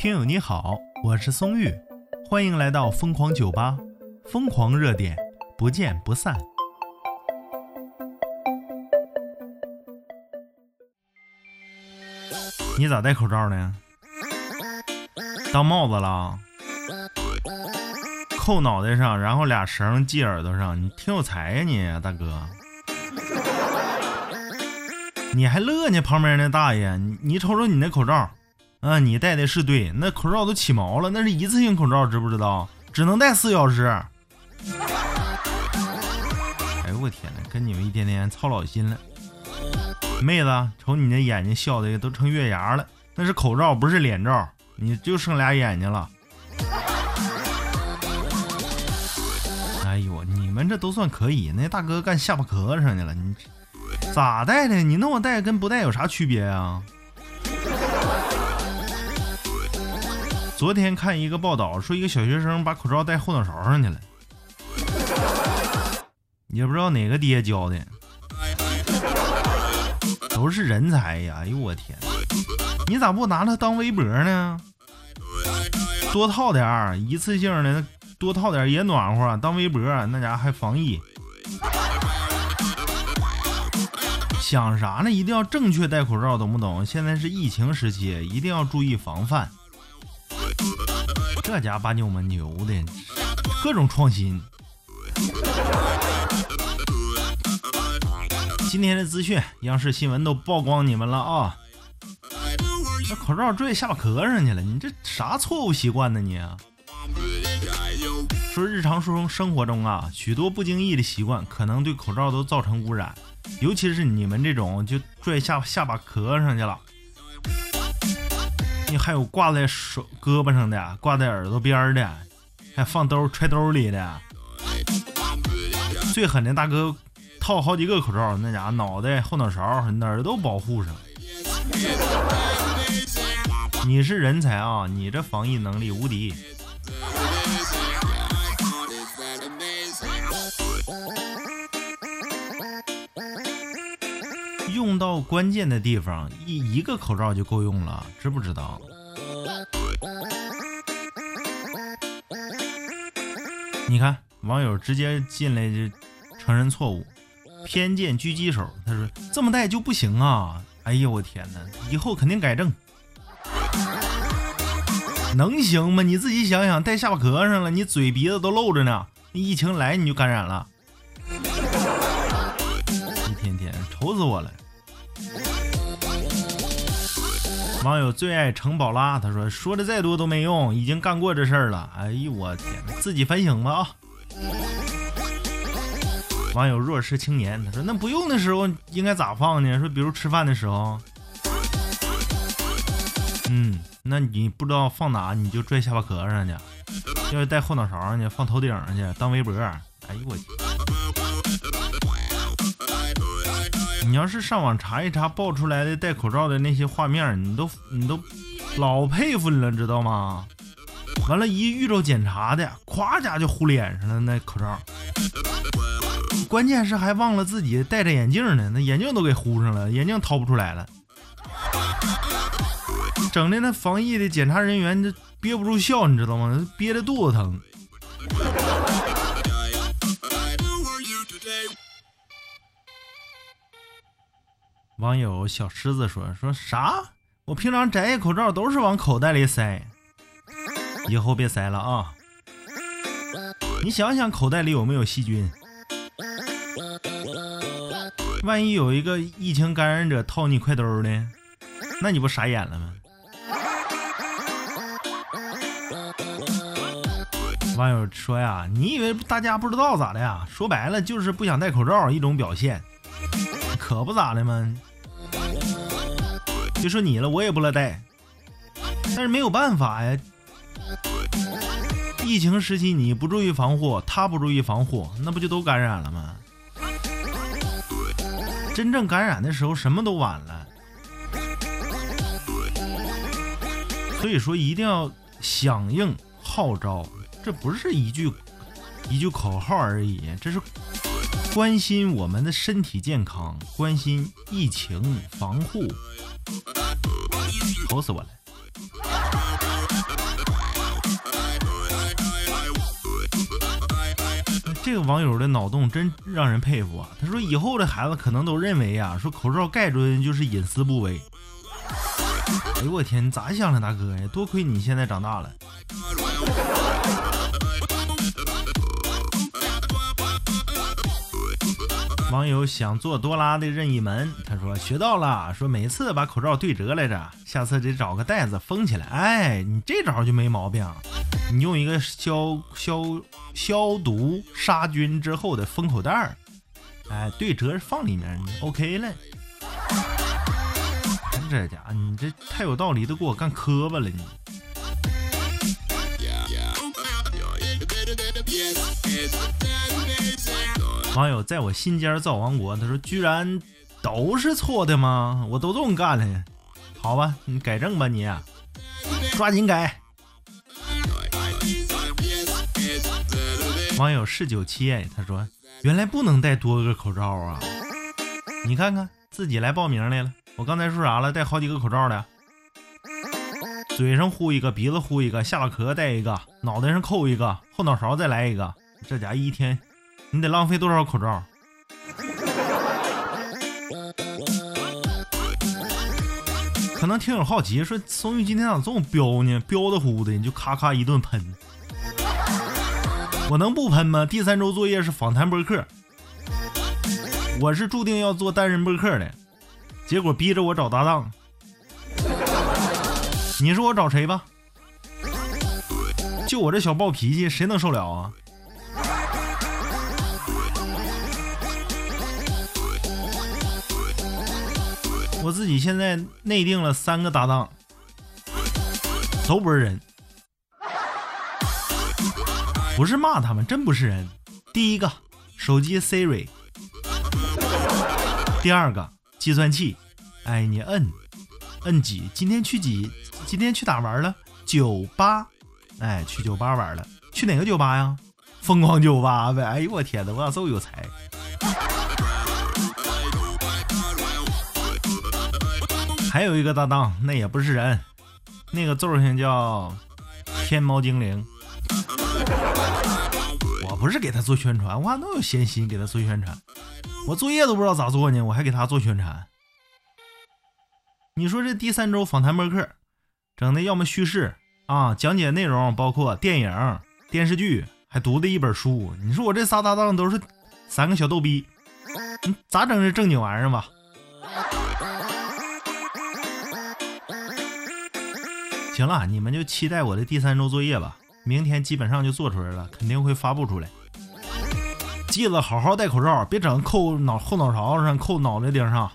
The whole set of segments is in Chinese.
听友你好，我是松玉，欢迎来到疯狂酒吧，疯狂热点，不见不散。你咋戴口罩呢？当帽子了？扣脑袋上，然后俩绳系耳朵上，你挺有才呀你，大哥。你还乐呢？旁边那大爷，你你瞅瞅你那口罩，啊，你戴的是对，那口罩都起毛了，那是一次性口罩，知不知道？只能戴四小时。哎呦我天哪，跟你们一天天操老心了。妹子，瞅你那眼睛笑的都成月牙了，那是口罩，不是脸罩，你就剩俩眼睛了。哎呦，你们这都算可以，那大哥干下巴壳上去了，你。咋戴的？你那么戴跟不戴有啥区别啊？昨天看一个报道，说一个小学生把口罩戴后脑勺上去了，也不知道哪个爹教的，都是人才呀！哎呦我天，你咋不拿它当围脖呢？多套点儿，一次性的多套点也暖和，当围脖那家伙还防疫。想啥呢？一定要正确戴口罩，懂不懂？现在是疫情时期，一定要注意防范。这家把你们牛的，各种创新。今天的资讯，央视新闻都曝光你们了啊！那口罩坠下巴壳上去了，你这啥错误习惯呢？你说日常生生活中啊，许多不经意的习惯，可能对口罩都造成污染。尤其是你们这种就拽下下巴壳上去了，你还有挂在手胳膊上的，挂在耳朵边的，还放兜揣兜里的。最狠的大哥套好几个口罩，那家伙脑袋后脑勺哪儿都保护上。你是人才啊，你这防疫能力无敌。用到关键的地方，一一个口罩就够用了，知不知道？你看，网友直接进来就承认错误，偏见狙击手，他说这么戴就不行啊！哎呦，我天哪，以后肯定改正。能行吗？你自己想想，戴下巴壳上了，你嘴鼻子都露着呢，疫情来你就感染了，一天天愁死我了。网友最爱程宝拉，他说：“说的再多都没用，已经干过这事儿了。”哎呦我天，自己反省吧啊！网友弱势青年，他说：“那不用的时候应该咋放呢？说比如吃饭的时候，嗯，那你不知道放哪，你就拽下巴壳上去，要是戴后脑勺上去，放头顶上去当围脖。哎呦我去！”你要是上网查一查爆出来的戴口罩的那些画面，你都你都老佩服你了，知道吗？完了，一遇着检查的，咵家就糊脸上了那口罩，关键是还忘了自己戴着眼镜呢，那眼镜都给糊上了，眼镜掏不出来了，整的那防疫的检查人员就憋不住笑，你知道吗？憋的肚子疼。网友小狮子说：“说啥？我平常摘下口罩都是往口袋里塞，以后别塞了啊！你想想口袋里有没有细菌？万一有一个疫情感染者掏你快兜呢？那你不傻眼了吗？”网友说呀：“你以为大家不知道咋的呀？说白了就是不想戴口罩一种表现，可不咋的吗？”别说你了，我也不乐带，但是没有办法呀。疫情时期你不注意防护，他不注意防护，那不就都感染了吗？真正感染的时候，什么都晚了。所以说，一定要响应号召，这不是一句一句口号而已，这是关心我们的身体健康，关心疫情防护。愁死我了！这个网友的脑洞真让人佩服啊！他说以后的孩子可能都认为呀，说口罩盖住就是隐私部位。哎呦我天，你咋想的，大哥呀？多亏你现在长大了。网友想做多拉的任意门，他说学到了，说每次把口罩对折来着，下次得找个袋子封起来。哎，你这招就没毛病，你用一个消消消毒杀菌之后的封口袋儿，哎，对折放里面，OK 了。这家伙，你这太有道理，都给我干磕巴了你。网友在我心间造王国，他说：“居然都是错的吗？我都这么干了，好吧，你改正吧你，抓紧改。”网友四九七哎，他说：“原来不能戴多个口罩啊！你看看自己来报名来了。我刚才说啥了？戴好几个口罩的，嘴上呼一个，鼻子呼一个，下巴壳戴一个，脑袋上扣一个，后脑勺再来一个，这家一天。”你得浪费多少口罩？可能听友好奇说，松玉今天咋这么彪呢？彪的乎的，你就咔咔一顿喷。我能不喷吗？第三周作业是访谈播客，我是注定要做单人播客的，结果逼着我找搭档。你说我找谁吧？就我这小暴脾气，谁能受了啊？我自己现在内定了三个搭档，都不是人，不是骂他们，真不是人。第一个手机 Siri，第二个计算器，哎，你摁摁几？今天去几？今天去哪玩了？酒吧，哎，去酒吧玩了。去哪个酒吧呀？疯狂酒吧呗。哎呦我天哪，我咋这么有才？还有一个搭档，那也不是人，那个揍性叫天猫精灵。我不是给他做宣传，我还能有闲心给他做宣传？我作业都不知道咋做呢，我还给他做宣传？你说这第三周访谈播客整的，要么叙事啊，讲解内容包括电影、电视剧，还读的一本书。你说我这仨搭档都是三个小逗逼，你咋整这正经玩意儿吧？行了，你们就期待我的第三周作业吧。明天基本上就做出来了，肯定会发布出来。记得好好戴口罩，别整扣脑后脑勺上、扣脑袋顶上，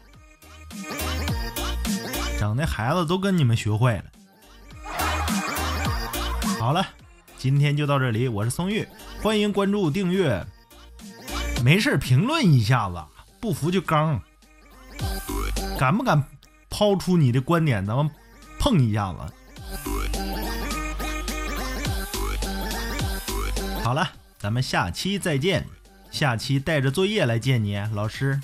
整的孩子都跟你们学坏了。好了，今天就到这里，我是松玉，欢迎关注订阅。没事评论一下子，不服就刚。敢不敢抛出你的观点？咱们碰一下子。好了，咱们下期再见。下期带着作业来见你，老师。